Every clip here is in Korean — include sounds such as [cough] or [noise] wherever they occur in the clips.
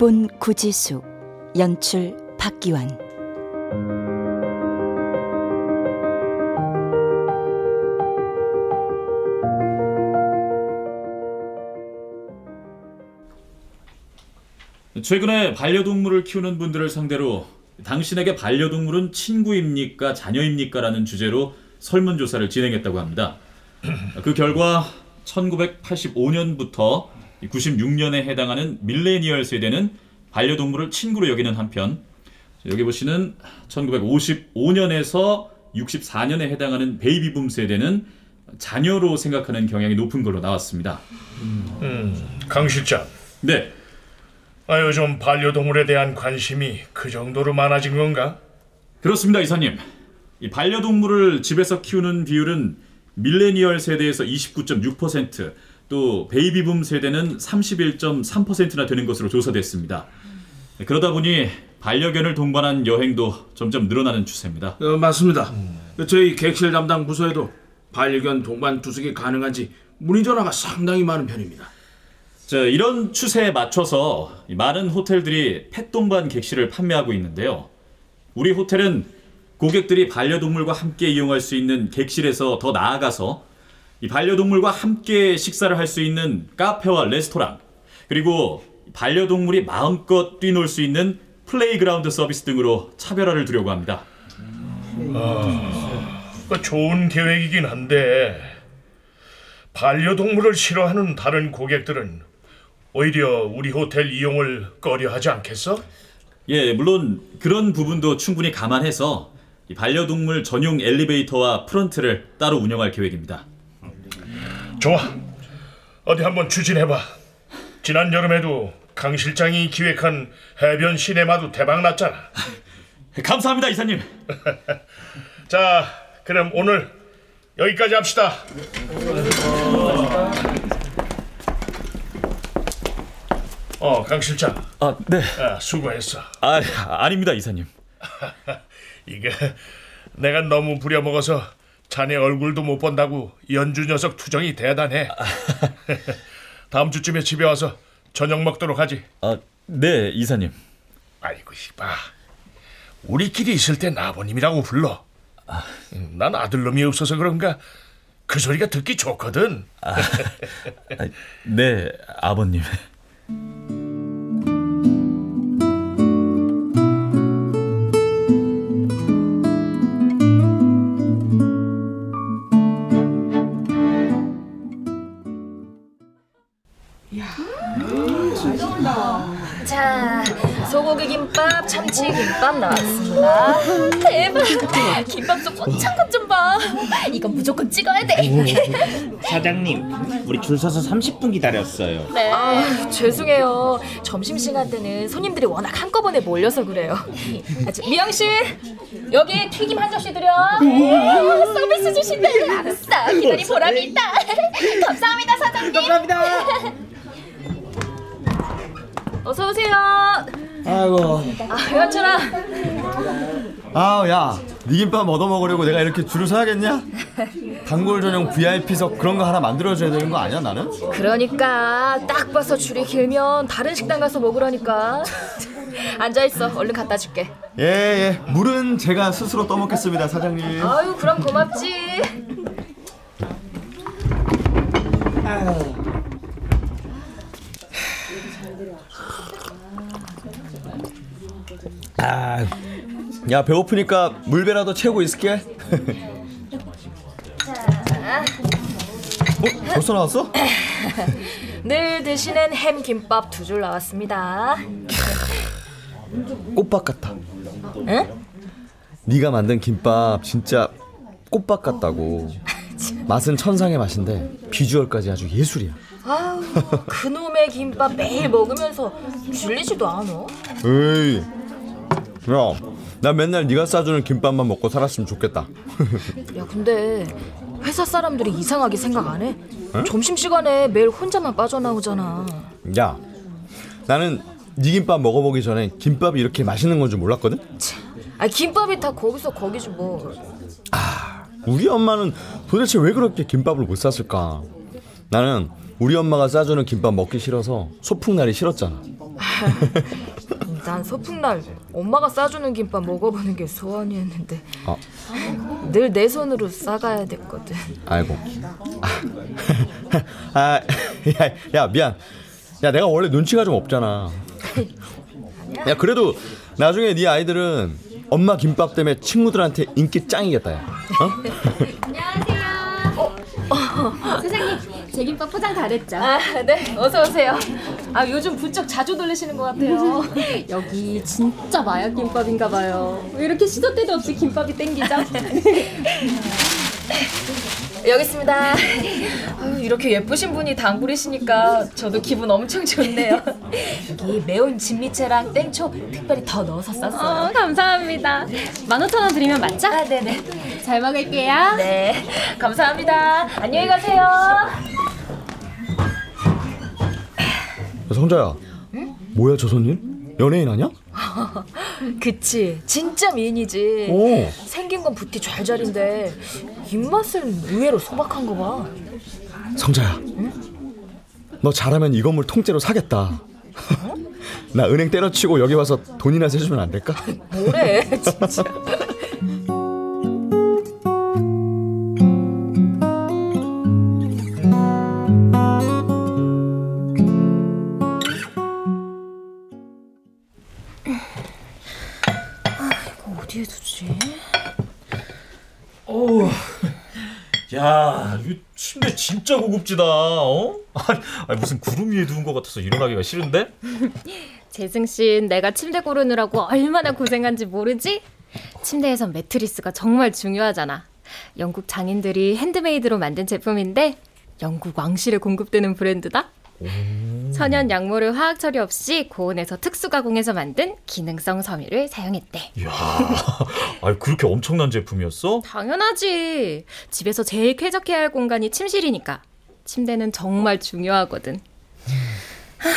극본 구지수 연출 박기환 최근에 반려동물을 키우는 분들을 상대로 당신에게 반려동물은 친구입니까 자녀입니까 라는 주제로 설문조사를 진행했다고 합니다. 그 결과 1985년부터 96년에 해당하는 밀레니얼 세대는 반려동물을 친구로 여기는 한편 여기 보시는 1955년에서 64년에 해당하는 베이비붐 세대는 자녀로 생각하는 경향이 높은 걸로 나왔습니다. 강 실장, 네, 아, 요즘 반려동물에 대한 관심이 그 정도로 많아진 건가? 그렇습니다, 이사님. 이 반려동물을 집에서 키우는 비율은 밀레니얼 세대에서 29.6%, 또 베이비붐 세대는 31.3%나 되는 것으로 조사됐습니다. 그러다 보니 반려견을 동반한 여행도 점점 늘어나는 추세입니다. 어, 맞습니다. 저희 객실 담당 부서에도 반려견 동반 투숙이 가능한지 문의 전화가 상당히 많은 편입니다. 자, 이런 추세에 맞춰서 이 많은 호텔들이 펫 동반 객실을 판매하고 있는데요. 우리 호텔은 고객들이 반려동물과 함께 이용할 수 있는 객실에서 더 나아가서 이 반려동물과 함께 식사를 할 수 있는 카페와 레스토랑 그리고 반려동물이 마음껏 뛰놀 수 있는 playground 서비스 등으로 차별화를 두려고 합니다. 그 좋은 계획이긴 한데 반려동물을 싫어하는 다른 고객들은 오히려 우리 호텔 이용을 꺼려하지 않겠어? 예, 물론 그런 부분도 충분히 감안해서 이 반려동물 전용 엘리베이터와 프런트를 따로 운영할 계획입니다. 좋아, 어디 한번 추진해봐. 지난 여름에도 강 실장이 기획한 해변 시네마도 대박 났잖아. [laughs] 감사합니다, 이사님. [laughs] 자, 그럼 오늘 여기까지 합시다. 어, 강 실장, 아, 네. 아, 수고했어. 아, 아닙니다, 이사님. [laughs] 이게 내가 너무 부려먹어서 자네 얼굴도 못 본다고 연주 녀석 투정이 대단해. [laughs] 다음 주쯤에 집에 와서 저녁 먹도록 하지. 아, 네, 이사님. 아이고 이봐. 우리끼리 있을 땐 아버님이라고 불러. 음, 난 아들놈이 없어서 그런가 그 소리가 듣기 좋거든. 네, 아버님. 나왔습니다. 대박! 김밥 속 꽂힌 것좀 봐. 이건 무조건 찍어야 돼. 사장님, 우리 줄 서서 30분 기다렸어요. 네. 아, 죄송해요. 점심 시간 때는 손님들이 워낙 한꺼번에 몰려서 그래요. 아, 저, 미영 씨, 여기 튀김 한 접시 드려. 네, 서비스 주신대. 알았어. 기다린 보람이 있다. 감사합니다, 사장님. 감사합니다. 어서 오세요. 아이고 아, 현철아. 아우 야 네 김밥 얻어 먹으려고 내가 이렇게 줄을 서야겠냐? 단골 전용 VIP석 그런 거 하나 만들어줘야 되는 거 아니야 나는? 그러니까 딱 봐서 줄이 길면 다른 식당 가서 먹으라니까. 앉아 있어. 얼른 갖다 줄게. 예 예 물은 제가 스스로 떠먹겠습니다 사장님 아유, 그럼 고맙지. 야 배고프니까 물배라도 채우고 있을게 어? 벌써 나왔어? [laughs] 늘 드시는 햄 김밥 두 줄 나왔습니다. 꽃밭 같아 응? 네가 만든 김밥 진짜 꽃밭 같다고 맛은 천상의 맛인데 비주얼까지 아주 예술이야 아우, 그놈의 김밥 매일 먹으면서 질리지도 않아. [laughs] 에이 야, 나 맨날 네가 싸주는 김밥만 먹고 살았으면 좋겠다. [laughs] 야, 근데 회사 사람들이 이상하게 생각 안 해? 점심 시간에 매일 혼자만 빠져나오잖아. 야, 나는 네 김밥 먹어보기 전에 김밥이 이렇게 맛있는 건 줄 몰랐거든. 아, 김밥이 다 거기서 거기지 뭐. 우리 엄마는 도대체 왜 그렇게 김밥을 못 쌌을까? 나는 우리 엄마가 싸주는 김밥 먹기 싫어서 소풍날이 싫었잖아. [laughs] 난 소풍날 엄마가 싸주는 김밥 먹어보는 게 소원이었는데 어. 늘내 손으로 싸가야 됐거든. 아이고. 아, [laughs] 야, 야 미안. 야 내가 원래 눈치가 좀 없잖아. 야 그래도 나중에 네 아이들은 엄마 김밥 때문에 친구들한테 인기 짱이겠다. 야. 어? [laughs] 세상님, 제 김밥 포장 다 됐죠? 아, 네, 어서 오세요. 아, 요즘 부쩍 자주 돌리시는 것 같아요. [laughs] 여기 진짜 마약 김밥인가 봐요. 왜 이렇게 시도 때도 없이 김밥이 땡기죠? [laughs] 여기 있습니다. 아유, 이렇게 예쁘신 분이 단골이시니까 저도 기분 엄청 좋네요. 여기 매운 진미채랑 땡초 특별히 더 넣어서 쌌어요. 어, 감사합니다. 15,000원 드리면 맞죠? 아, 네네. 잘 먹을게요. 네, 감사합니다. 안녕히 가세요. 성자야. 뭐야 저 손님? 연예인 아니야? [laughs] 그치, 진짜 미인이지. 오. 생긴 건 부티 좔좔인데 입맛은 의외로 소박한 거 봐. 성자야. 너 잘하면 이 건물 통째로 사겠다. [laughs] 나 은행 때려치고 여기 와서 돈이나 세주면 안 될까? [laughs] 뭐래, 진짜. 침대 진짜 고급지다. 어? 아니, 무슨 구름 위에 누운 것 같아서 일어나기가 싫은데? [laughs] 재승 씨, 내가 침대 고르느라고 얼마나 고생한지 모르지? 침대에선 매트리스가 정말 중요하잖아. 영국 장인들이 핸드메이드로 만든 제품인데 영국 왕실에 공급되는 브랜드다. 천연 약물을 화학 처리 없이 고온에서 특수 가공해서 만든 기능성 섬유를 사용했대. 이야, [laughs] 아니, 그렇게 엄청난 제품이었어? 당연하지. 집에서 제일 쾌적해야 할 공간이 침실이니까. 침대는 정말 중요하거든. 하,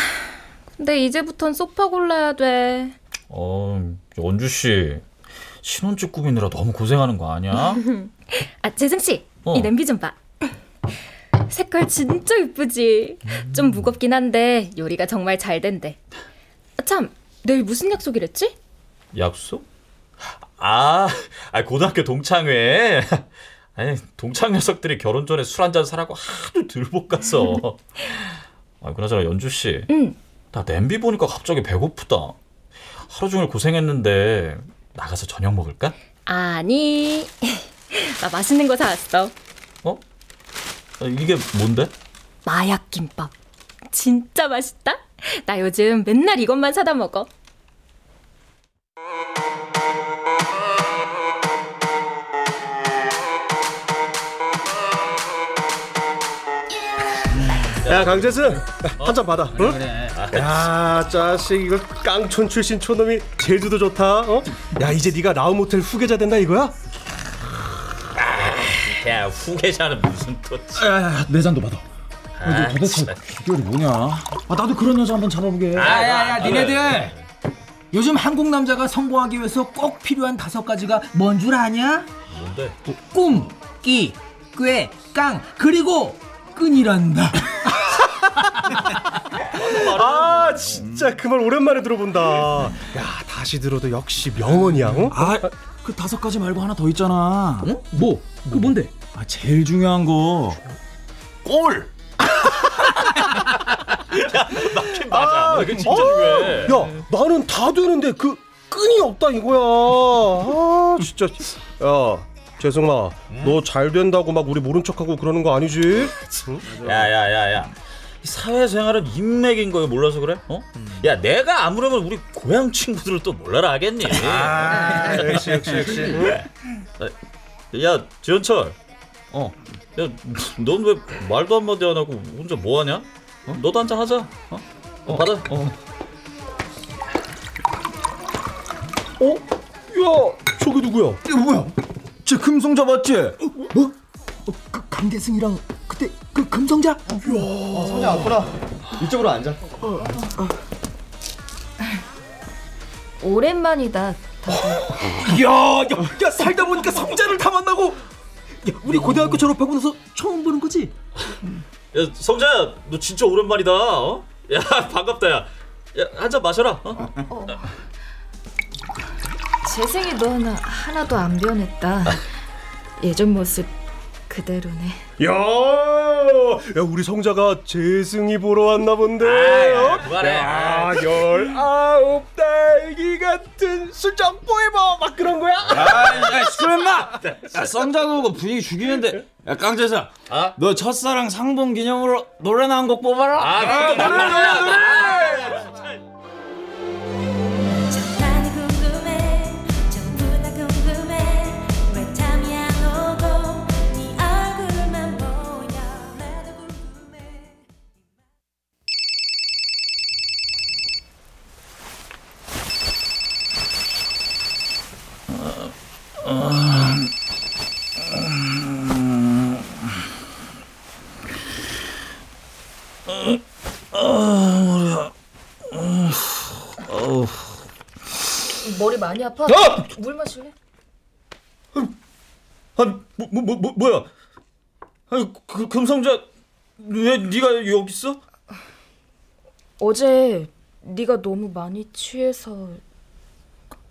근데 이제부턴 소파 골라야 돼. 어, 연주 씨. 신혼집 꾸미느라 너무 고생하는 거 아니야? [laughs] 아, 재승 씨, 어. 이 냄비 좀 봐. 색깔 진짜 이쁘지. 좀 무겁긴 한데 요리가 정말 잘 된대. 아, 참, 내일 무슨 약속이랬지? 약속? 아, 아 고등학교 동창회. [laughs] 아니, 동창 녀석들이 결혼 전에 술 한잔 사라고 하도 들볶 갔어. 아, 그나저나 연주 씨. 응. 나 냄비 보니까 갑자기 배고프다. 하루 종일 고생했는데 나가서 저녁 먹을까? 아니, [laughs] 나 맛있는 거 사왔어. 어? 아, 이게 뭔데? 마약 김밥. 진짜 맛있다. 나 요즘 맨날 이것만 사다 먹어. 야 강재승 한잔 받아 응? 야 자식 이거 깡촌 출신 촌놈이 제주도 좋다 어? 야 이제 네가 라우모텔 후계자 된다 이거야? 야, 후계자는 무슨 또. 야야야 내 잔도 받아 아, 도대체 진짜. 비결이 뭐냐 아 나도 그런 여자 한번 잡아보게 야야야 니네들 요즘 한국 남자가 성공하기 위해서 꼭 필요한 다섯 가지가 뭔 줄 아냐? 뭔데? 꿈, 끼, 꾀, 깡 그리고 끈이란다 [laughs] 아 진짜 그 말 오랜만에 들어본다 야 다시 들어도 역시 명언이야 어? 아 그 다섯 가지 말고 하나 더 있잖아 응? 뭐? 그 뭔데? 아 제일 중요한 거 꼴! [laughs] 맞긴 맞아. 이거 진짜 아, 중요해. 야 나는 다 되는데 그 끈이 없다 이거야 아 진짜 야 재승아 너 잘 된다고 막 우리 모른 척하고 그러는 거 아니지? 야야야야 사회생활은 인맥인 거에 몰라서 그래? 어? 야 내가 아무려면 우리 고향 친구들을 또 몰라라 하겠니? 아 역시 역시 역시 [laughs] 야 지현철 어. 야 넌 왜 말도 한마디 안 하고 혼자 뭐 하냐? 어? 너도 한잔 하자 어? 어, 받아 어. 어? 야 저게 누구야? 이거 뭐야? 쟤 금성자 맞지? 뭐? 어, 그 강대승이랑 그때 그 금성자? 성자 왔구나. 이쪽으로 앉아. 오랜만이다. 야, 야, 야 살다 보니까 성자를 다 만나고 야 우리 고등학교 졸업하고 나서 처음 보는 거지? 야 성자야 너 진짜 오랜만이다 어? 야 [laughs] 반갑다 야한잔 마셔라. 어? 재생이 넌 하나도 안 변했다. 예전 모습 그대로네. 야, 야 우리 성자가 재승이 보러 왔나 본데. 어? 그만해. 야, 열아홉 딸기 같은 술장 포에버 막 그런 거야? 야, 임마! 야, 썸자도 [laughs] 오고 분위기 죽이는데. 야, 깡재사. 너 첫사랑 상봉 기념으로 노래 나 한 곡 뽑아라. 아, 노래, 노래, 노래! 많이 아파? 어! 물 마실래? 아니 뭐, 뭐, 뭐, 뭐 뭐야? 아니 그 금성자 왜 네가 여기 있어? 어제 네가 너무 많이 취해서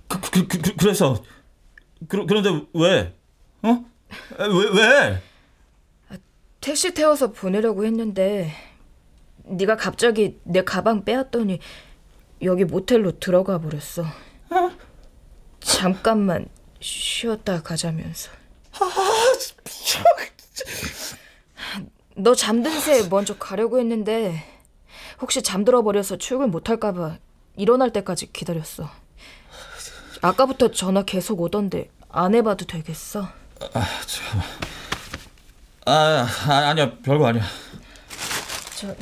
그, 그, 그, 그 그래서 그, 그런데 왜? 어? 아, 왜 왜? 택시 태워서 보내려고 했는데 네가 갑자기 내 가방 빼앗더니 여기 모텔로 들어가 버렸어. 잠깐만 쉬었다 가자면서. 너 잠든 새 먼저 가려고 했는데 혹시 잠들어 버려서 출근 못 할까 봐 일어날 때까지 기다렸어. 아까부터 전화 계속 오던데 안 해봐도 되겠어? 아, 아 아 니야 별거 아니야. 저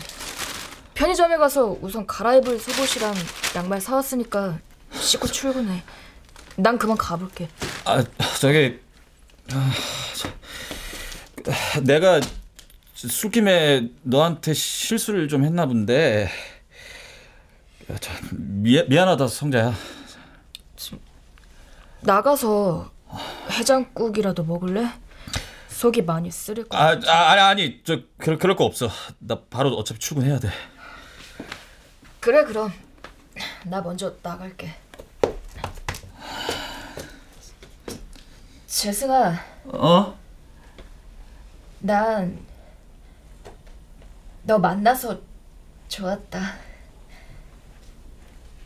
편의점에 가서 우선 갈아입을 속옷이랑 양말 사왔으니까 씻고 출근해. 난 그만 가볼게. 아 저기 아, 저, 내가 술김에 너한테 실수를 좀 했나 본데 저, 미, 미안하다 성자야. 나가서 해장국이라도 먹을래? 속이 많이 쓰릴 거야. 아, 아 아니 아니 저 그럴 그럴 거 없어. 나 바로 어차피 출근해야 돼. 그래 그럼 나 먼저 나갈게. 재승아, 어? 난 너 만나서 좋았다.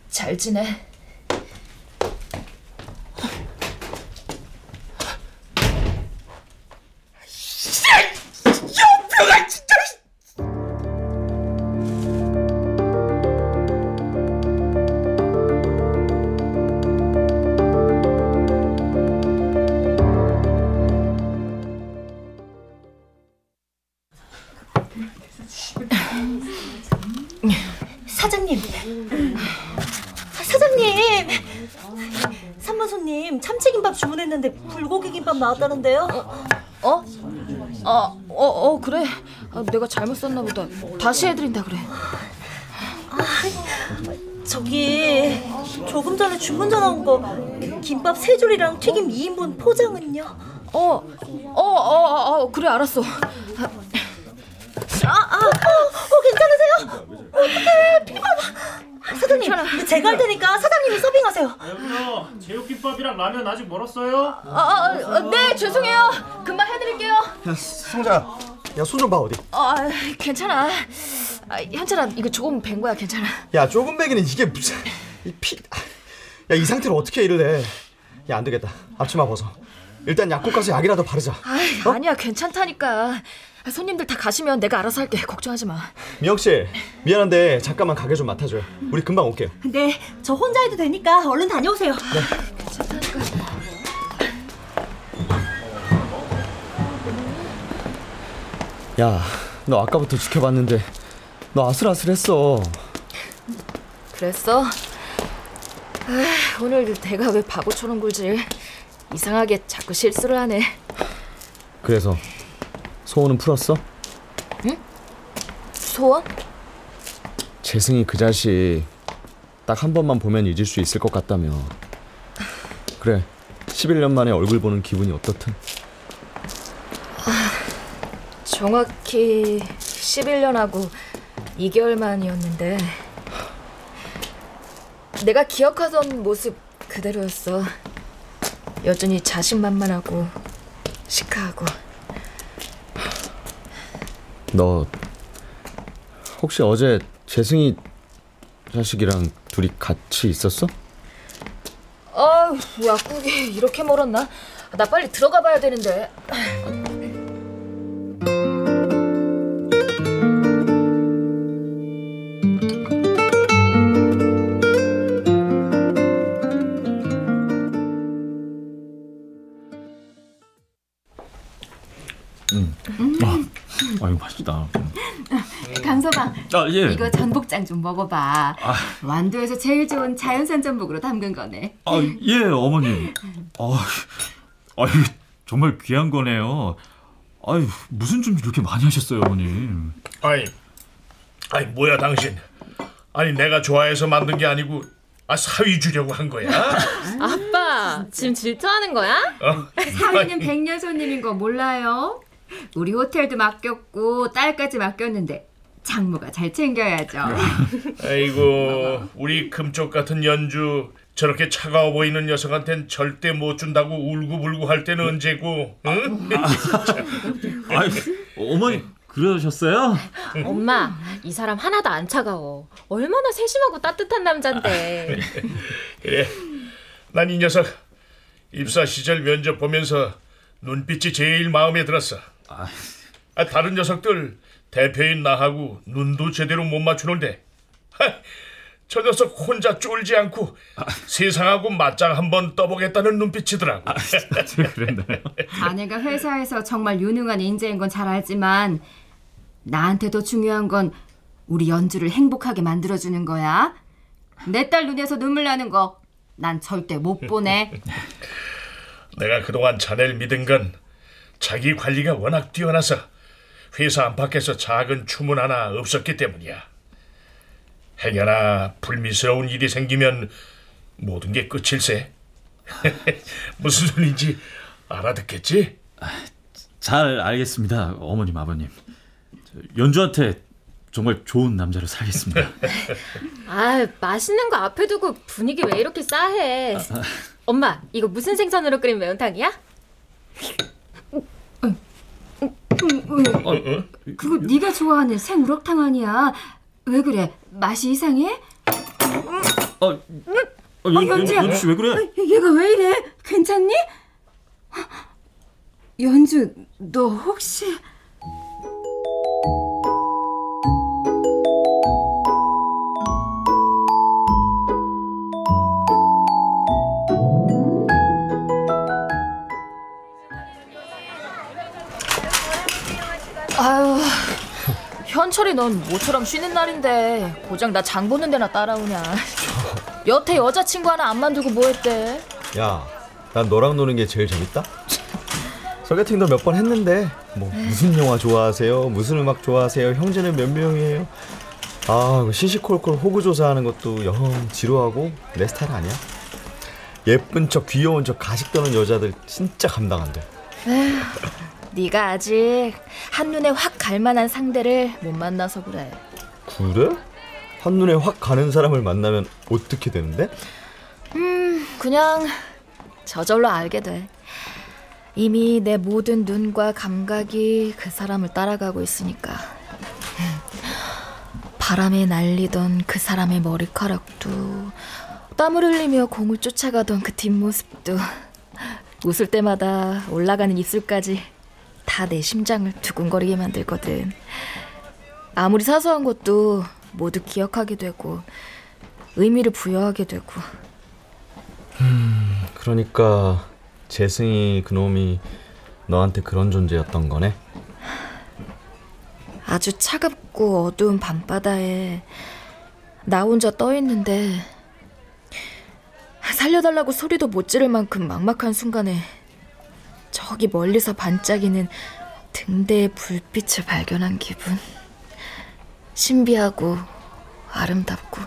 잘 지내. 나왔다는데요. 어? 아, 어, 어, 그래. 아, 내가 잘못 썼나 보다. 다시 해드린다 그래. 저기 조금 전에 주문 전화 온 거 김밥 세 줄이랑 튀김 2인분 포장은요? 어, 어, 어, 어, 그래 알았어. 아, 아, 어, 어, 괜찮으세요? 어떡해, 피가 사장님, 이거 제가 할 테니까 사장님이 서빙하세요. 여보요 제육김밥이랑 라면 아직 멀었어요? 아, 아, 아, 네 죄송해요. 금방 해드릴게요. 야 성자야 야손 좀 봐 어디 아, 괜찮아. 아, 현철아, 이거 조금 벤 거야, 괜찮아. 야 조금 배기는 이게 무슨 이 피 야 이 상태로 어떻게 일을 해 야 안 되겠다 앞치마 벗어 일단 약국 가서 약이라도 바르자 아, 아니야, 괜찮다니까. 아, 손님들 다 가시면 내가 알아서 할게. 걱정하지 마. 미영 씨 미안한데 잠깐만 가게 좀 맡아줘요 우리 금방 올게요 네, 저 혼자 해도 되니까 얼른 다녀오세요. 야너 아까부터 지켜봤는데 너 아슬아슬했어 그랬어? 아, 오늘 내가 왜 바보처럼 굴지? 이상하게 자꾸 실수를 하네. 그래서 소원은 풀었어? 소원? 재승이 그 자식 딱 한 번만 보면 잊을 수 있을 것 같다며 그래 11년 만에 얼굴 보는 기분이 어떻든 정확히 11년하고 2개월 만이었는데 내가 기억하던 모습 그대로였어. 여전히 자신만만하고 시크하고. 너 혹시 어제 재승이 자식이랑 둘이 같이 있었어? 아휴, 약국이 이렇게 멀었나? 나 빨리 들어가 봐야 되는데. 아 예. 이거 전복장 좀 먹어봐. 아. 완도에서 제일 좋은 자연산 전복으로 담근 거네. 아, 예, 어머님. 아, 아유, 정말 귀한 거네요. 아유, 무슨 좀 이렇게 많이 하셨어요, 어머님. 아니, 아니 뭐야 당신? 아니 내가 좋아해서 만든 게 아니고 아 사위 주려고 한 거야? [laughs] 아빠, 지금 질투하는 거야? 어? 사위는 백년 손님인 거 몰라요? 우리 호텔도 맡겼고 딸까지 맡겼는데 장모가 잘 챙겨야죠. [laughs] 아이고 우리 금쪽 같은 연주 저렇게 차가워 보이는 녀석한텐 절대 못 준다고 울고불고 할 때는 언제고? 응? [laughs] 아유, 어머니 그러셨어요? [laughs] 엄마, 이 사람 하나도 안 차가워. 얼마나 세심하고 따뜻한 남잔데. 그래, 난 이 녀석 입사 시절 면접 보면서 눈빛이 제일 마음에 들었어. 아, 다른 녀석들 대표인 나하고 눈도 제대로 못 맞추는데 하, 저 녀석 혼자 쫄지 않고 세상하고 맞짱 한번 떠보겠다는 눈빛이더라고. 그랬나요? [laughs] 자네가 회사에서 정말 유능한 인재인 건 잘 알지만 나한테 더 중요한 건 우리 연주를 행복하게 만들어주는 거야. 내 딸 눈에서 눈물 나는 거 난 절대 못 보내. 내가 그동안 자네를 믿은 건 자기 관리가 워낙 뛰어나서 회사 안팎에서 작은 추문 하나 없었기 때문이야. 행여나 불미스러운 일이 생기면 모든 게 끝일세. [laughs] 무슨 소리인지 알아듣겠지? 잘 알겠습니다, 어머님, 아버님. 저, 연주한테 정말 좋은 남자로 살겠습니다. [laughs] 아, 맛있는 거 앞에 두고 분위기 왜 이렇게 싸해? 엄마, 이거 무슨 생선으로 끓인 매운탕이야? 그거 네가 좋아하는 생우럭탕 아니야? 왜 그래? 맛이 이상해? 어, 어, 연, 연, 연주야. 연주 씨왜 그래? 어, 얘가 왜 이래? 괜찮니? 연주, 너 혹시 현철이 넌 모처럼 쉬는 날인데 고장 나 장 보는 데나 따라오냐. [laughs] 여태 여자친구 하나 안 만들고 뭐 했대? 야, 난 너랑 노는 게 제일 재밌다. 소개팅도 몇 번 했는데 뭐 무슨 영화 좋아하세요? 무슨 음악 좋아하세요? 형제는 몇 명이에요? 아, 그 시시콜콜 호구 조사하는 것도 영 지루하고 내 스타일 아니야. 예쁜 척 귀여운 척 가식 떠는 여자들 진짜 감당 안 돼. 에휴, 네가 아직 한눈에 확 갈만한 상대를 못 만나서 그래. 그래? 한눈에 확 가는 사람을 만나면 어떻게 되는데? 음, 그냥 저절로 알게 돼. 이미 내 모든 눈과 감각이 그 사람을 따라가고 있으니까. 바람에 날리던 그 사람의 머리카락도 땀을 흘리며 공을 쫓아가던 그 뒷모습도 웃을 때마다 올라가는 입술까지 다 내 심장을 두근거리게 만들거든. 아무리 사소한 것도 모두 기억하게 되고 의미를 부여하게 되고 음, 그러니까 재승이 그놈이 너한테 그런 존재였던 거네. 아주 차갑고 어두운 밤바다에 나 혼자 떠 있는데 살려달라고 소리도 못 지를 만큼 막막한 순간에 저기 멀리서 반짝이는 등대의 불빛을 발견한 기분. 신비하고 아름답고.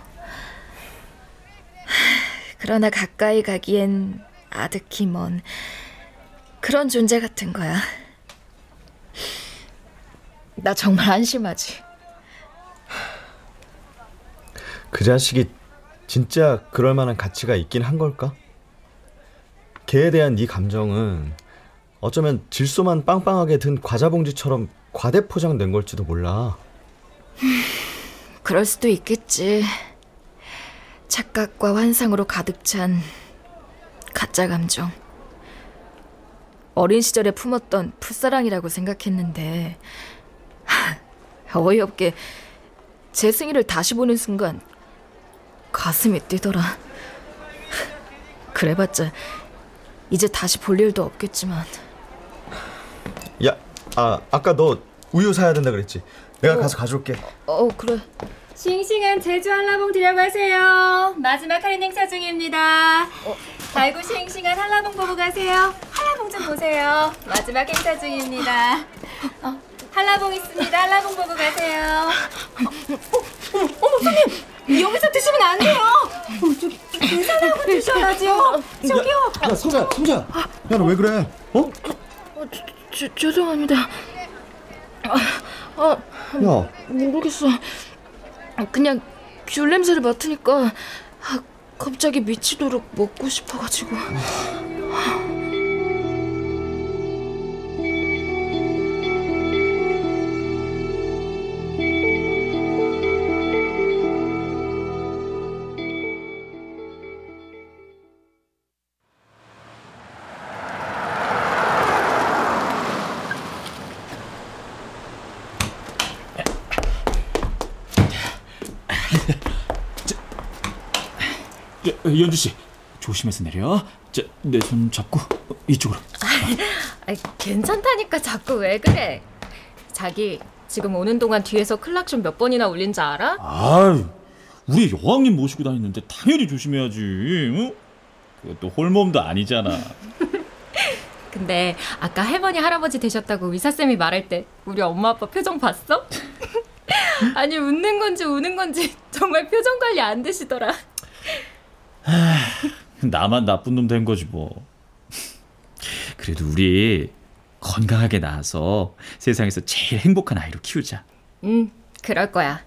그러나 가까이 가기엔 아득히 먼 그런 존재 같은 거야. 나 정말 안심하지. 그 자식이 진짜 그럴 만한 가치가 있긴 한 걸까? 걔에 대한 네 감정은 어쩌면 질소만 빵빵하게 든 과자 봉지처럼 과대 포장된 걸지도 몰라. [sighs] 그럴 수도 있겠지. 착각과 환상으로 가득 찬 가짜 감정. 어린 시절에 품었던 풋사랑이라고 생각했는데 하, [laughs] 어이없게 재승이를 다시 보는 순간 가슴이 뛰더라. [sighs] 그래봤자 이제 다시 볼 일도 없겠지만 야, 아 아까 너 우유 사야 된다 그랬지? 내가 가서 가져올게. 어 그래. 싱싱한 제주 한라봉 들여가세요. 마지막 할인 행사 중입니다. 달고 싱싱한 한라봉 보고 가세요. 한라봉 좀 보세요. 마지막 행사 중입니다. 어, 한라봉 있습니다. 한라봉 보고 가세요. 어머 손님 여기서 드시면 안 돼요. 어, 저기 계산하고 드셔야죠. 저기요. 야, 성자, 성자. 야, 너 왜 그래? 어? 저, 죄송합니다. 아, 아 야. 모르겠어. 그냥 귤 냄새를 맡으니까 아, 갑자기 미치도록 먹고 싶어가지고. 연주 씨 조심해서 내려. 내 손 잡고 어, 이쪽으로. 아, 괜찮다니까 자꾸 왜 그래? 자기 지금 오는 동안 뒤에서 클락션 몇 번이나 울린 줄 알아? 아, 우리 여왕님 모시고 다니는데 당연히 조심해야지. 응? 그것도 홀몸도 아니잖아. [laughs] 근데 아까 할머니 할아버지 되셨다고 의사 쌤이 말할 때 우리 엄마 아빠 표정 봤어? [laughs] 아니 웃는 건지 우는 건지 정말 표정 관리 안 되시더라. 나만 나쁜 놈 된 거지 뭐. 그래도 우리 건강하게 낳아서 세상에서 제일 행복한 아이로 키우자. 응, 그럴 거야.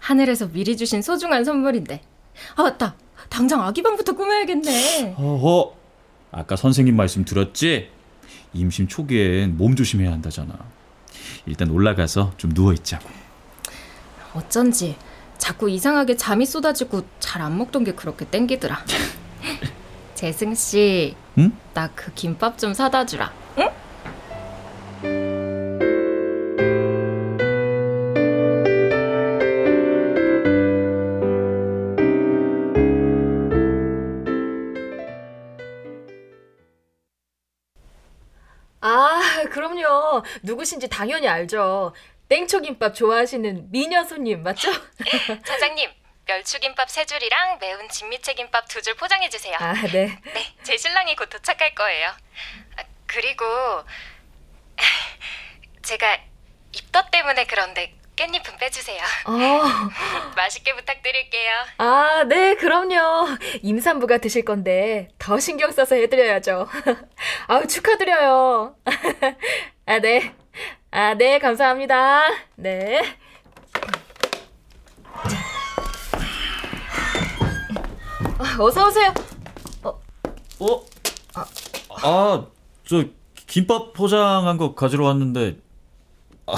하늘에서 미리 주신 소중한 선물인데. 아 맞다. 당장 아기방부터 꾸며야겠네. 어허. 아까 선생님 말씀 들었지? 임신 초기엔 몸 조심해야 한다잖아. 일단 올라가서 좀 누워 있자고. 어쩐지 자꾸 이상하게 잠이 쏟아지고 잘 안 먹던 게 그렇게 땡기더라. [laughs] 재승 씨, 응? 나 그 김밥 좀 사다 주라. 응? 아, 그럼요. 누구신지 당연히 알죠. 땡초김밥 좋아하시는 미녀 손님 맞죠? [laughs] 사장님, 멸치김밥 세 줄이랑 매운 진미채김밥 두 줄 포장해 주세요. 아, 네. 네, 제 신랑이 곧 도착할 거예요. 아, 그리고 [laughs] 제가 입덧 때문에 그런데 깻잎은 빼주세요. 어. [laughs] 맛있게 부탁드릴게요. 아, 네, 그럼요. 임산부가 드실 건데 더 신경 써서 해드려야죠. 아우, 축하드려요. 아, 네. 아, 네, 감사합니다. 네. 아, 어서 오세요. 어? 아, 저 김밥 포장한 거 가지러 왔는데 아,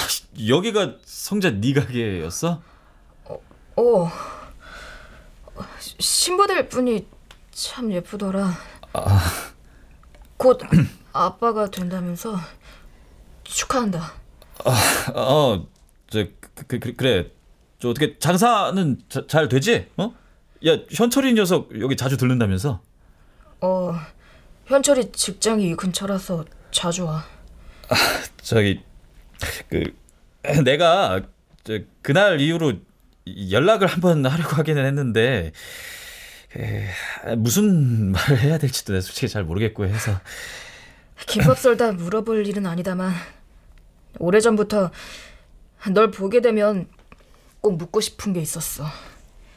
여기가 성자 네 가게였어? 어. 신부될 분이 참 예쁘더라. 아, 곧 아빠가 된다면서 축하한다. 아, 어, 저 그, 그, 그, 그래. 저 어떻게 장사는 자, 잘 되지? 어? 야, 현철이 녀석 여기 자주 들른다면서? 어, 현철이 직장이 이 근처라서 자주 와. 저기 그 내가 저 그날 이후로 연락을 한번 하려고 하기는 했는데 에, 무슨 말을 해야 될지도 솔직히 잘 모르겠고 해서 김밥 썰다 물어볼 일은 아니다만 오래전부터 널 보게 되면 꼭 묻고 싶은 게 있었어.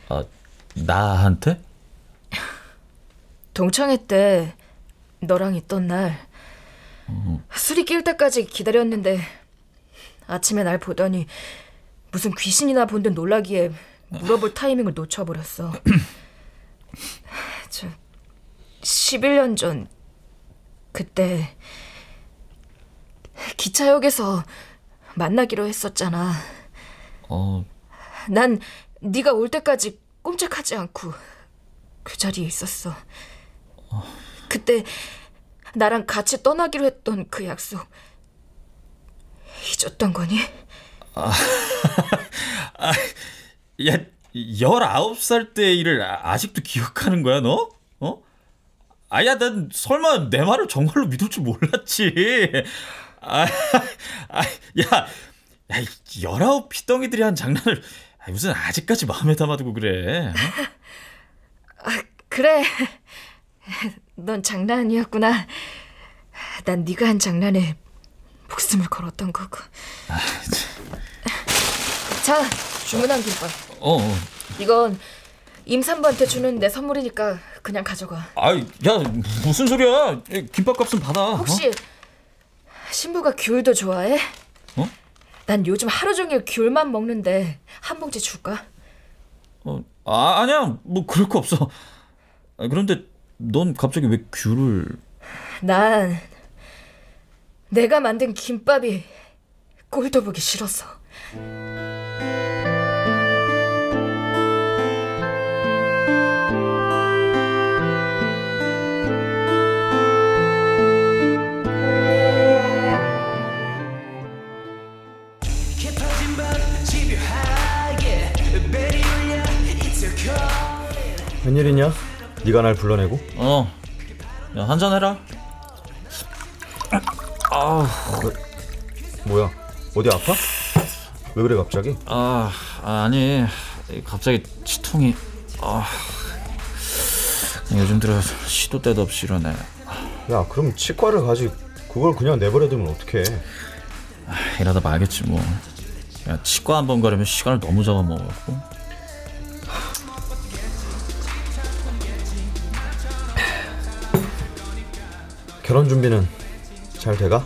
아 나한테? 동창회 때 너랑 있던 날 술이 낄 때까지 기다렸는데 아침에 날 보더니 무슨 귀신이나 본 듯 놀라기에 물어볼 타이밍을 놓쳐버렸어. [clears throat] 저 11년 전 그때 기차역에서 만나기로 했었잖아. 어, 난 네가 올 때까지 꼼짝하지 않고 그 자리에 있었어. 그때 나랑 같이 떠나기로 했던 그 약속 잊었던 거니? 아, [laughs] 아, 야, 19살 때 일을 아- 아직도 기억하는 거야, 너? 어? 아야, 난 설마 내 말을 정말로 믿을 줄 몰랐지. 아, [laughs] 아 야, 야, 이19 피덩이들이 한 장난을 아, 무슨 아직까지 마음에 담아두고 그래. 어? [laughs] 아, 그래. 넌 장난이었구나. 난 네가 한 장난에 목숨을 걸었던 거고. 자, 주문한 김밥. 어, 어. 이건 임산부한테 주는 내 선물이니까 그냥 가져가. 아이, 야, 무슨 소리야? 김밥값은 받아. 어? 혹시 신부가 귤도 좋아해? 어? 난 요즘 하루 종일 귤만 먹는데 한 봉지 줄까? 어, 아, 아니야. 뭐 그럴 거 없어. 아, 그런데 넌 갑자기 왜 귤을 난 내가 만든 김밥이 꼴도 보기 싫었어. 웬일이냐? 네가 날 불러내고? 어. 야, 한잔 해라. 아, 뭐야? 어디 아파? 왜 그래 갑자기? 아, 아니. 갑자기 치통이 아. 요즘 들어 시도 때도 없이 이러네. 야 그럼 치과를 가지 그걸 그냥 내버려두면 어떡해 아, 이러다 말겠지 뭐. 야, 치과 한 번 가려면 시간을 너무 잡아먹었고. 결혼 준비는 잘 돼가?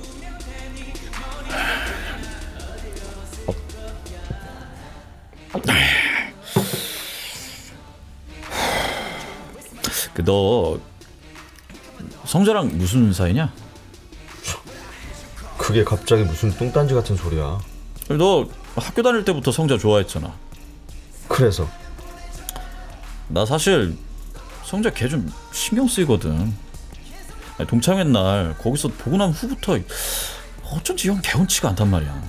그 너 성재랑 무슨 사이냐? 그게 갑자기 무슨 뚱딴지 같은 소리야 너 학교 다닐 때부터 성재 좋아했잖아. 그래서 나 사실 성재 걔 좀 신경 쓰이거든. 동창회 날 거기서 보고 난 후부터 어쩐지 형 개운치가 않단 말이야.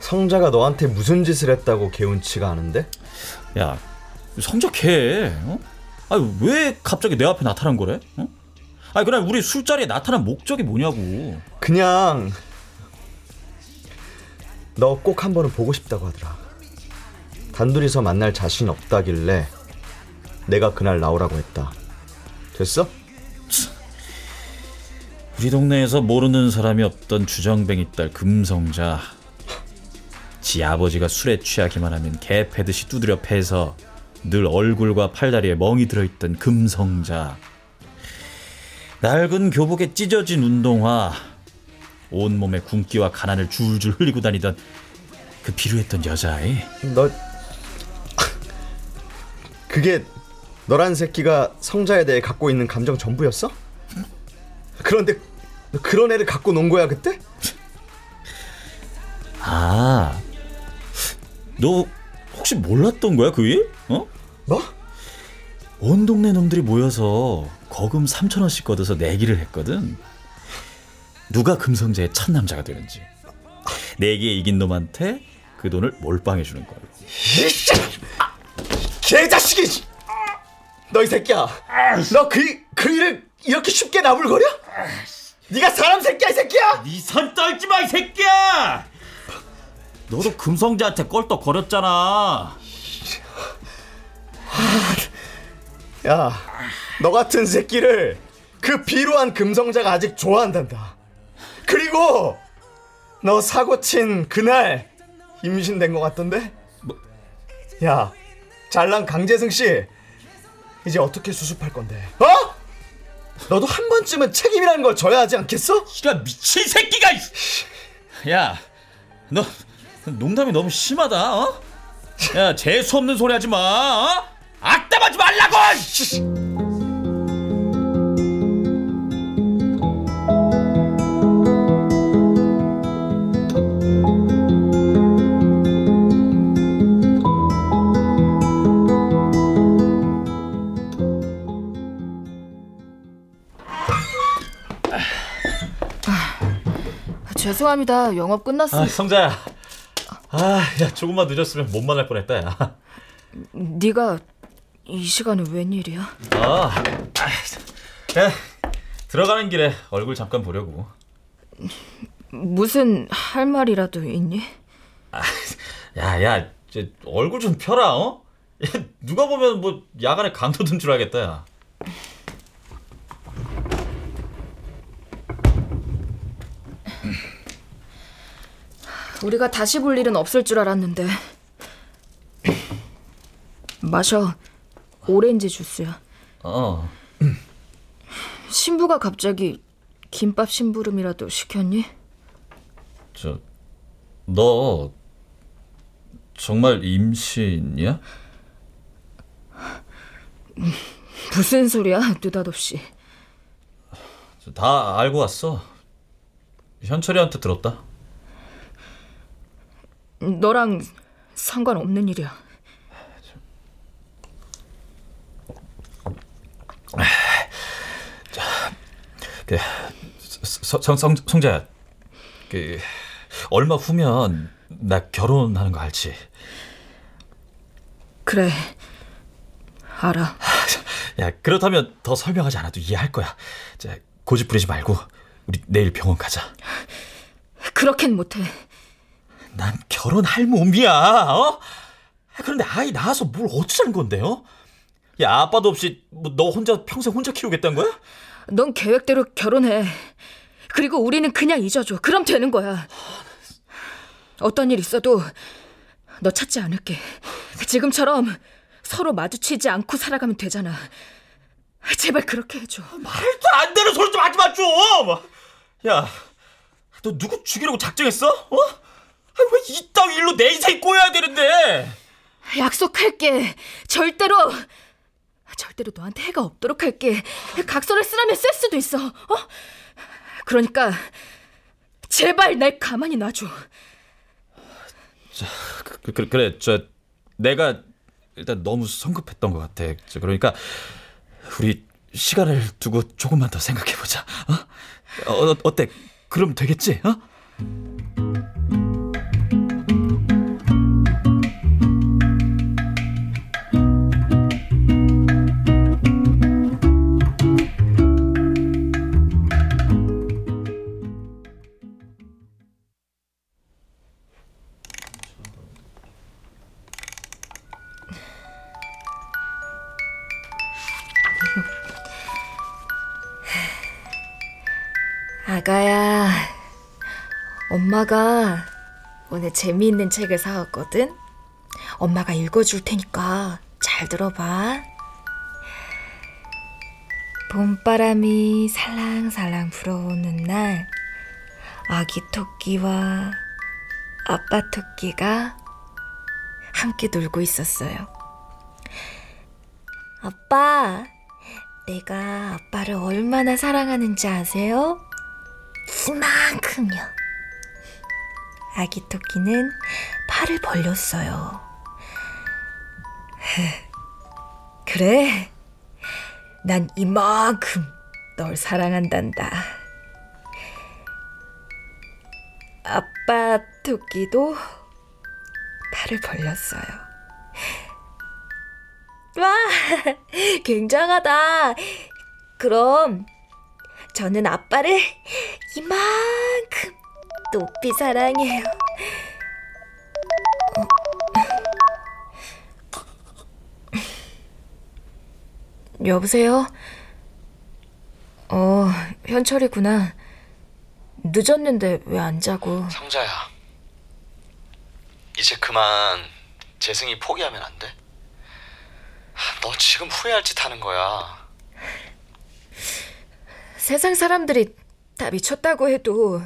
성자가 너한테 무슨 짓을 했다고 개운치가 않은데? 야, 걔, 어? 아니 왜 갑자기 내 앞에 나타난 거래? 어? 아니 그냥 우리 술자리에 나타난 목적이 뭐냐고. 그냥 너 꼭 한 번은 보고 싶다고 하더라 단둘이서 만날 자신 없다길래 내가 그날 나오라고 했다 됐어? 우리 동네에서 모르는 사람이 없던 주정뱅이 딸 금성자. 지 아버지가 술에 취하기만 하면 개 패듯이 두드려 패서 늘 얼굴과 팔다리에 멍이 들어있던 금성자. 낡은 교복에 찢어진 운동화. 온몸에 굶기와 가난을 줄줄 흘리고 다니던 그 비루했던 여자아이. 너 그게 너란 새끼가 성자에 대해 갖고 있는 감정 전부였어? 그런데 너 그런 애를 갖고 논 거야 그때? 아, 너 혹시 몰랐던 거야 그 일? 어? 뭐? 온 동네 놈들이 모여서 거금 3천 원씩 걷어서 내기를 했거든. 누가 금성재의 첫 남자가 되는지. 내기에 이긴 놈한테 그 돈을 몰빵해 주는 거야. 개자식이! 너 이 새끼야! 너 그 그 일을 이렇게 쉽게 나불거려? 네가 사람 새끼야 이 새끼야! 네선 떨지 마 이 새끼야! 너도 금성재한테 껄떡 거렸잖아. 야, 너 같은 새끼를 그 비루한 금성자가 아직 좋아한단다. 그리고 너 사고 친 그날 임신된 것 같던데? 야, 잘난 강재승 씨 이제 어떻게 수습할 건데? 어? 너도 한 번쯤은 책임이라는 걸 져야 하지 않겠어? 이런 미친 새끼가! 야, 너 농담이 너무 심하다. 어? 야, 재수 없는 소리 하지 마. 어? 악담하지 말라고! 죄송합니다. 영업 끝났습니다. 아, 성자야. 아, 야, 조금만 늦었으면 못 만날 뻔했다, 야. 네가 이 시간에 웬일이야? 아, 아, 야, 들어가는 길에 얼굴 잠깐 보려고. 무슨 할 말이라도 있니? 야, 야, 이제 얼굴 좀 펴라, 어? 야, 누가 보면 뭐 야간에 강도 든 줄 알겠다, 야. 우리가 다시 볼 일은 없을 줄 알았는데. 마셔. 오렌지 주스야. 어. 신부가 갑자기 김밥 심부름이라도 시켰니? 저, 너 정말 임신이야? 무슨 소리야? 느닷없이. 저다 알고 왔어. 현철이한테 들었다. 너랑 상관없는 일이야. 그 성, 성, 성, 성자야. 그 얼마 후면 나 결혼하는 거 알지? 그래. 알아. 야 그렇다면 더 설명하지 않아도 이해할 거야. 자 고집 부리지 말고 우리 내일 병원 가자. 그렇겐 못해. 난 결혼할 몸이야. 어? 그런데 아이 낳아서 뭘 어쩌자는 건데요? 야 아빠도 없이 뭐 너 혼자 평생 혼자 키우겠다는 거야? 넌 계획대로 결혼해. 그리고 우리는 그냥 잊어줘. 그럼 되는 거야. 어떤 일 있어도 너 찾지 않을게. 지금처럼 서로 마주치지 않고 살아가면 되잖아. 제발 그렇게 해줘. 말도 안 되는 소리 좀 하지 마 좀. 야, 너 누구 죽이려고 작정했어? 어? 왜 이따위 일로 내 인생 꼬여야 되는데? 약속할게. 절대로 절대로 너한테 해가 없도록 할게. 각서를 쓰라면 쓸 수도 있어. 어? 그러니까 제발 날 가만히 놔줘. 그, 그, 그래, 저 내가 일단 너무 성급했던 것 같아. 저 그러니까 우리 시간을 두고 조금만 더 생각해 보자. 어? 어, 어때? 그럼 되겠지? 어? 엄마가 오늘 재미있는 책을 사왔거든? 엄마가 읽어줄 테니까 잘 들어봐. 봄바람이 살랑살랑 불어오는 날, 아기 토끼와 아빠 토끼가 함께 놀고 있었어요. 아빠, 내가 아빠를 얼마나 사랑하는지 아세요? 이만큼요. 아기 토끼는 팔을 벌렸어요. [laughs] 그래, 난 이만큼 널 사랑한단다. 아빠 토끼도 팔을 벌렸어요. [laughs] 와, 굉장하다. 그럼 저는 아빠를 이만큼 높이 사랑해요. 어. 여보세요? 어, 현철이구나. 늦었는데 왜 안 자고? 성자야. 이제 그만 재승이 포기하면 안 돼? 너 지금 후회할 짓 하는 거야. 세상 사람들이 다 미쳤다고 해도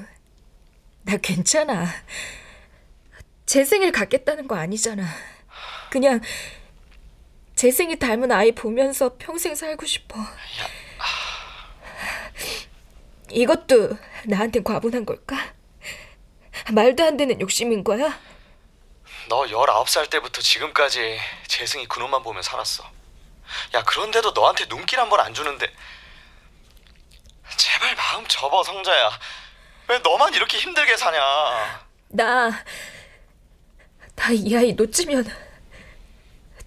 나 괜찮아. 제 생일 갖겠다는 거 아니잖아. 그냥 재승이 닮은 아이 보면서 평생 살고 싶어. 이것도 나한텐 과분한 걸까? 말도 안 되는 욕심인 거야? 너 19살 때부터 지금까지 재승이 그놈만 보면 살았어. 야, 그런데도 너한테 눈길 한 번 안 주는데. 제발 마음 접어, 성자야. 왜 너만 이렇게 힘들게 사냐? 나, 나 이 아이 놓치면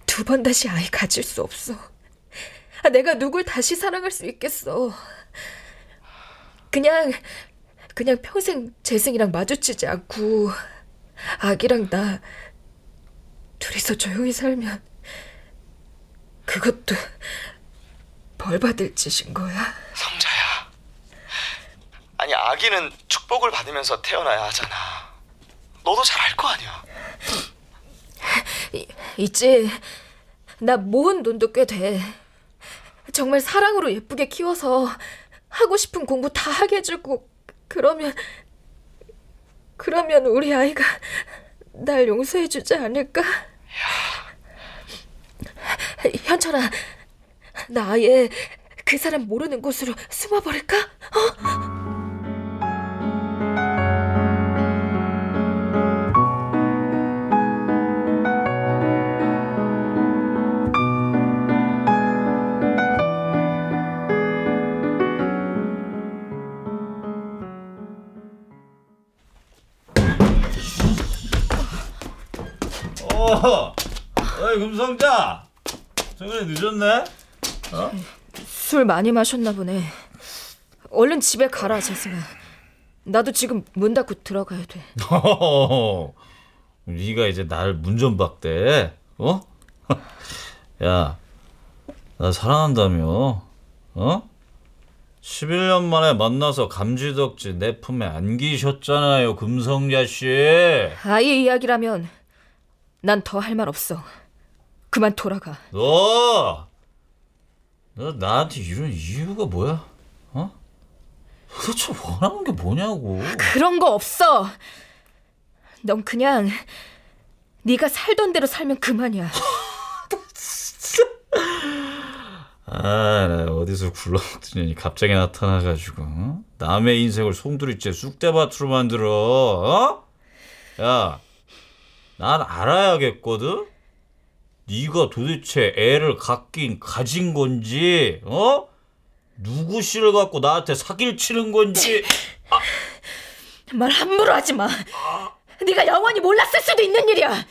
두 번 다시 아이 가질 수 없어. 아, 내가 누굴 다시 사랑할 수 있겠어. 그냥, 그냥 평생 재승이랑 마주치지 않고 아기랑 나 둘이서 조용히 살면 그것도 벌 받을 짓인 거야. 아니, 아기는 축복을 받으면서 태어나야 하잖아. 너도 잘 알 거 아니야. 이- 있지. 나 모은 돈도 꽤 돼. 정말 사랑으로 예쁘게 키워서 하고 싶은 공부 다 하게 해주고 그러면 그러면 우리 아이가 날 용서해주지 않을까? 현철아, 나 아예 그 사람 모르는 곳으로 숨어버릴까? 어? 어, 어이 금성자, 저번에 늦었네. 어? 술 많이 마셨나 보네. 얼른 집에 가라, 재승아. 나도 지금 문 닫고 들어가야 돼. [laughs] 네가 이제 날 문전박대, 어? [laughs] 야, 나 사랑한다며, 어? 11년 만에 만나서 감지덕지 내 품에 안기셨잖아요, 금성자 씨. 아이의 이야기라면 난 더 할 말 없어. 그만 돌아가. 너, 너 나한테 이런 이유가 뭐야? 어? 도대체 원하는 게 뭐냐고. 그런 거 없어. 넌 그냥 네가 살던 대로 살면 그만이야. 아, 나 어디서 굴러먹더니 갑자기 나타나가지고 어? 남의 인생을 송두리째 쑥대밭으로 만들어. 어? 야, 난 알아야겠거든. 네가 도대체 애를 갖긴 가진 건지, 어? 누구 씨를 갖고 나한테 사기를 치는 건지. [laughs] 말 함부로 하지 마. 네가 영원히 몰랐을 수도 있는 일이야.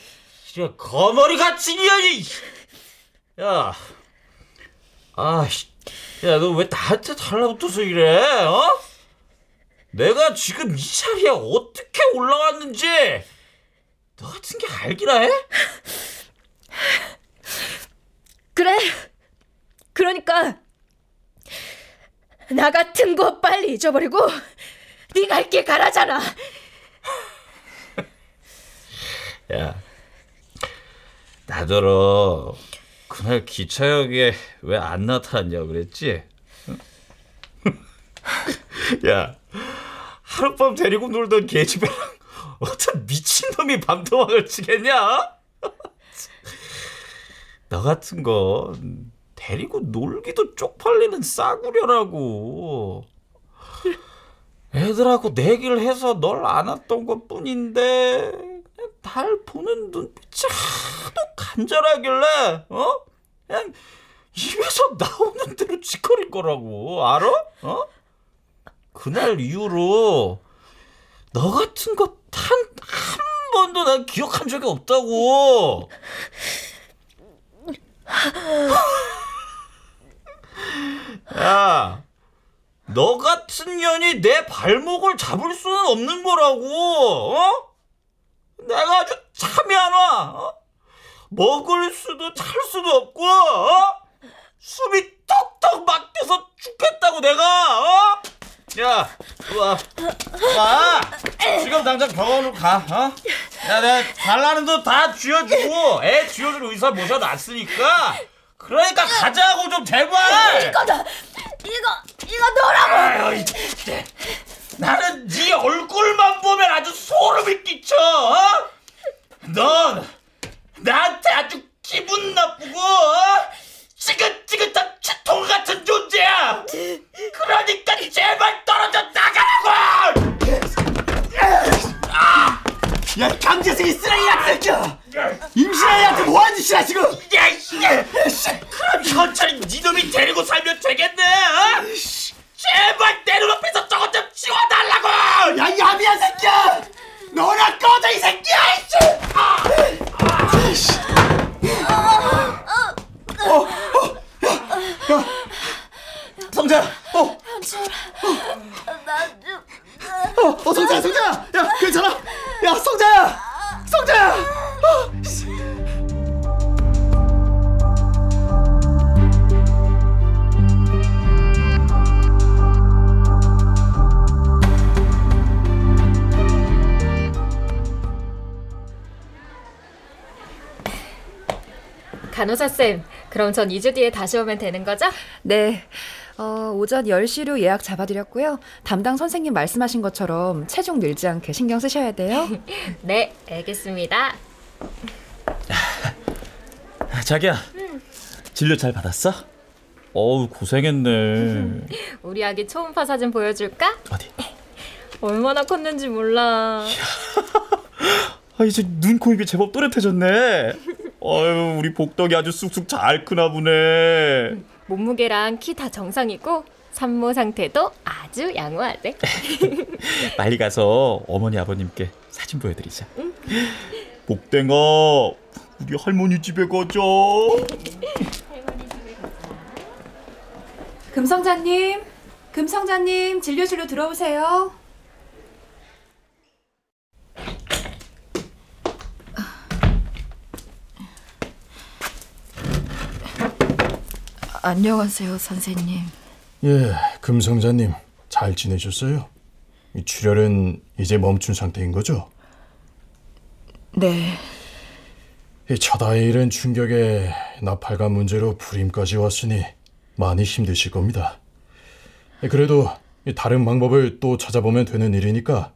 진짜 거머리 같은 년이. 야, 아, 씨. 야, 너 왜 나한테 달라붙어서 이래? 어? 내가 지금 이 자리에 어떻게 올라왔는지 너 같은 게 알기나 해? 그래. 그러니까 나 같은 거 빨리 잊어버리고 네갈길 가라잖아. [laughs] 야, 나더러 그날 기차역에 왜 안 나타났냐 그랬지? 응? [laughs] 야, 하룻밤 데리고 놀던 계집애랑 어떤 미친놈이 밤도망을 치겠냐? [laughs] 너 같은 거 데리고 놀기도 쪽팔리는 싸구려라고. 애들하고 내기를 해서 널 안았던 것 뿐인데 날 보는 눈빛이 하도 간절하길래 어? 그냥 입에서 나오는 대로 짓거릴 거라고 알아? 어? 그날 이후로 너 같은 거 단 한 번도 난 기억한 적이 없다고 야, 너 같은 년이 내 발목을 잡을 수는 없는 거라고, 어? 내가 아주 참이 안 와, 어? 먹을 수도 찰 수도 없고, 어? 숨이 턱턱 막혀서 죽겠다고 내가, 어? 야, 와, 와, 지금 당장 병원으로 가, 어? 야, 내가 달라는 돈다 쥐어주고, 애 쥐어줄 의사 모셔놨으니까, 그러니까 가자고 좀 제발. 이거다. 이거 이거 넣으라고. 아유. 나는 네 얼굴만 보면 아주 소름이 끼쳐. 어? 넌 나한테 아주 기분 나쁘고 어? 쓰레기 같은 새끼야! 임신한 애한테 뭐하는 짓이야 지금 그럼 전 2주 뒤에 다시 오면 되는 거죠? 네. 어, 오전 10시로 예약 잡아드렸고요. 담당 선생님 말씀하신 것처럼 체중 늘지 않게 신경 쓰셔야 돼요. [laughs] 네, 알겠습니다. 자기야, 진료 잘 받았어? 어우 고생했네. [laughs] 우리 아기 초음파 사진 보여줄까? 어디? [laughs] 얼마나 컸는지 몰라. 아 이제 눈, 코, 입이 제법 또렷해졌네. 어유 우리 복덕이 아주 쑥쑥 잘 크나 보네. 몸무게랑 키 다 정상이고 산모 상태도 아주 양호하대. [laughs] 빨리 가서 어머니 아버님께 사진 보여드리자. 응. 복댕아, 우리 할머니 집에 가자. 금성자님, 금성자님, 진료실로 들어오세요. 안녕하세요, 선생님. 예, 금성자님 잘 지내셨어요? 이 출혈은 이제 멈춘 상태인 거죠? 네, 이첫 아이는 충격에 나팔관 문제로 불임까지 왔으니 많이 힘드실 겁니다. 예, 그래도 이 다른 방법을 또 찾아보면 되는 일이니까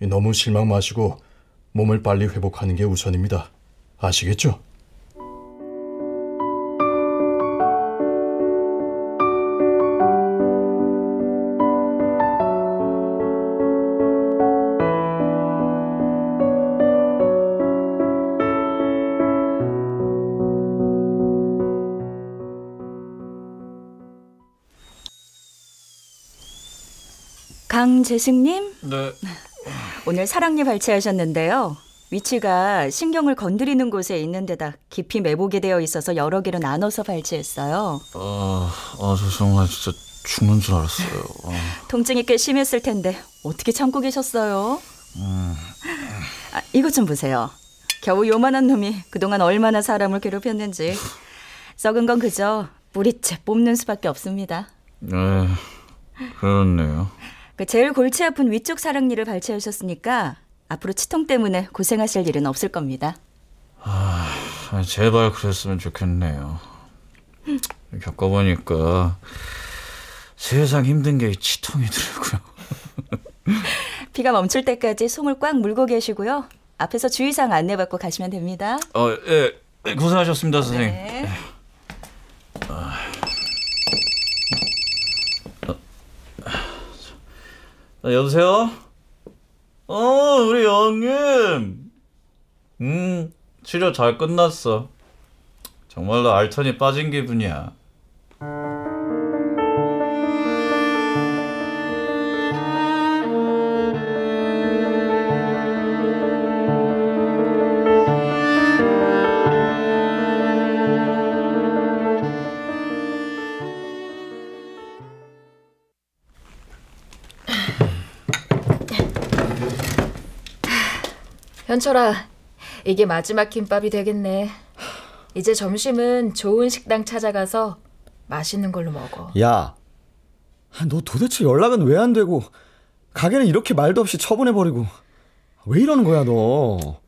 이 너무 실망 마시고 몸을 빨리 회복하는 게 우선입니다. 아시겠죠? 강재승님, 네. 오늘 사랑니 발치하셨는데요. 위치가 신경을 건드리는 곳에 있는 데다 깊이 매복이 되어 있어서 여러 개로 나눠서 발치했어요. 아, 아, 저 정말 진짜 죽는 줄 알았어요. 아, 통증이 꽤 심했을 텐데 어떻게 참고 계셨어요? 음. 아, 이것 좀 보세요. 겨우 요만한 놈이 그동안 얼마나 사람을 괴롭혔는지. 썩은 건 그저 뿌리채 뽑는 수밖에 없습니다. 네, 그렇네요. 그 제일 골치 아픈 위쪽 사랑니를 발치하셨으니까 앞으로 치통 때문에 고생하실 일은 없을 겁니다. 아, 제발 그랬으면 좋겠네요. 겪어보니까 세상 힘든 게이 치통이더라고요. 피가 [laughs] 멈출 때까지 손을 꽉 물고 계시고요. 앞에서 주의사항 안내받고 가시면 됩니다. 어, 예, 예, 고생하셨습니다, 선생님. 네. 아, 어, 아, 여보세요? 어, 우리 영님. 음, 치료 잘 끝났어. 정말로 알턴이 빠진 기분이야. 현철아, 이게 마지막 김밥이 되겠네. 이제 점심은 좋은 식당 찾아가서 맛있는 걸로 먹어. 야, 아, 너 도대체 연락은 왜 안 되고 가게는 이렇게 말도 없이 처분해 버리고 왜 이러는 거야 너?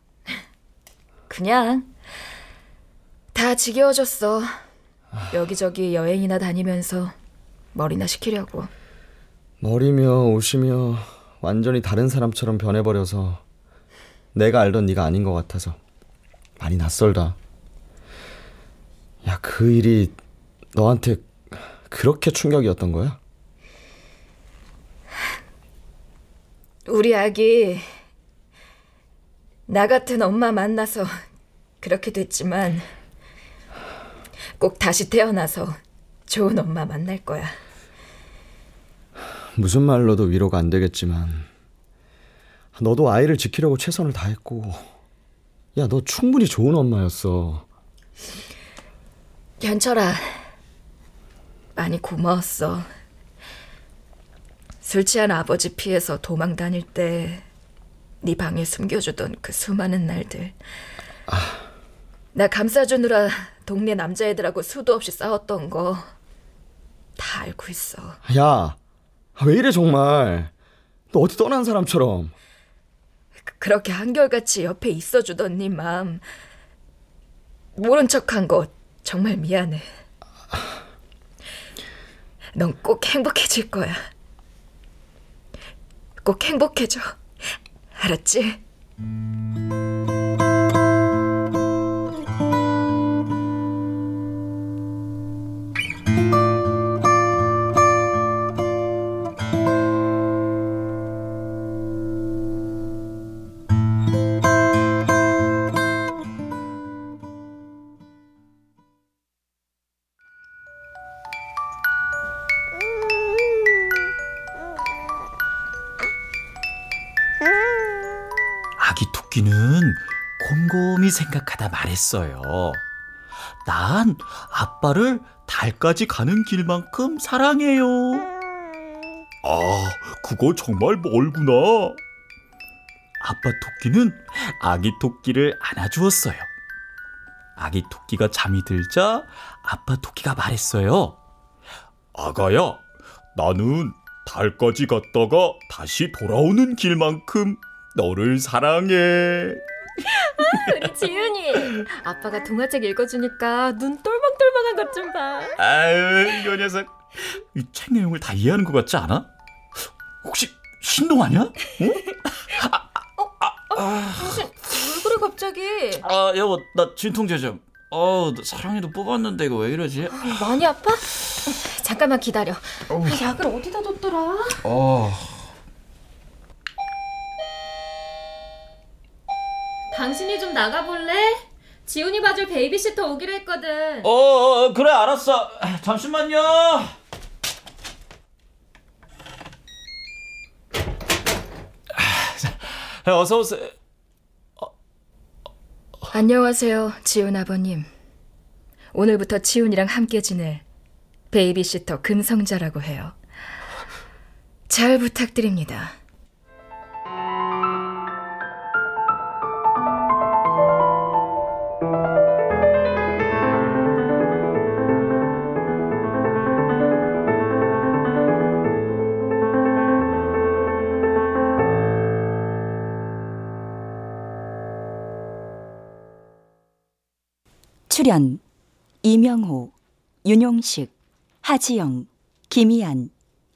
그냥 다 지겨워졌어. 여기저기 여행이나 다니면서 머리나 식히려고. 머리며 옷이며 완전히 다른 사람처럼 변해버려서 내가 알던 네가 아닌 것 같아서 많이 낯설다. 야, 그 일이 너한테 그렇게 충격이었던 거야? 우리 아기 나 같은 엄마 만나서 그렇게 됐지만 꼭 다시 태어나서 좋은 엄마 만날 거야. 무슨 말로도 위로가 안 되겠지만 너도 아이를 지키려고 최선을 다했고 야 너 충분히 좋은 엄마였어 현철아, 많이 고마웠어. 술 취한 아버지 피해서 도망 다닐 때 네 방에 숨겨주던 그 수많은 날들. 나 감싸주느라 동네 남자애들하고 수도 없이 싸웠던 거 다 알고 있어. 야 왜 이래 정말 너 어디 떠난 사람처럼 그- 그렇게 한결같이 옆에 있어주던 네 마음 모른 척한 거 정말 미안해. 넌 꼭 행복해질 거야. 꼭 행복해져. 알았지? 곰곰이 생각하다 말했어요. 난 아빠를 달까지 가는 길만큼 사랑해요. 아, 그거 정말 멀구나. 아빠 토끼는 아기 토끼를 안아주었어요. 아기 토끼가 잠이 들자 아빠 토끼가 말했어요. 아가야, 나는 달까지 갔다가 다시 돌아오는 길만큼 너를 사랑해. 우리 지윤이. 아빠가 동화책 읽어주니까 눈 똘망똘망한 것 좀 봐. 아유, 이 녀석. 이 책 내용을 다 이해하는 것 같지 않아? 혹시 신동아냐? 응? 당신 왜 그래 갑자기? 아, 여보, 나 진통제 좀. 어, 나 사랑이도 뽑았는데 이거 왜 이러지? 많이 아파? 잠깐만 기다려. 약을 어디다 뒀더라? 어. 당신이 좀 나가볼래? 지훈이 봐줄 베이비시터 오기로 했거든. 어, 어, 그래, 알았어. 잠시만요. 아, 어서 오세요. 안녕하세요, 지훈 아버님. 오늘부터 지훈이랑 함께 지낼 베이비시터 금성자라고 해요. 잘 부탁드립니다. 출연 이명호, 윤용식, 하지영, 김희안,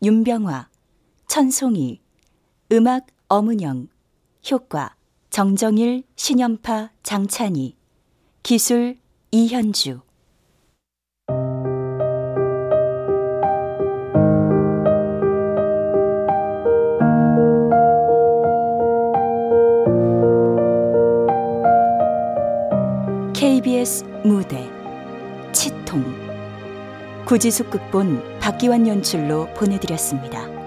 윤병화, 천송이, 음악 엄은영, 효과 정정일, 신연파, 장찬희, 기술 이현주. KBS 무대 치통 구지숙 극본 박기환 연출로 보내드렸습니다.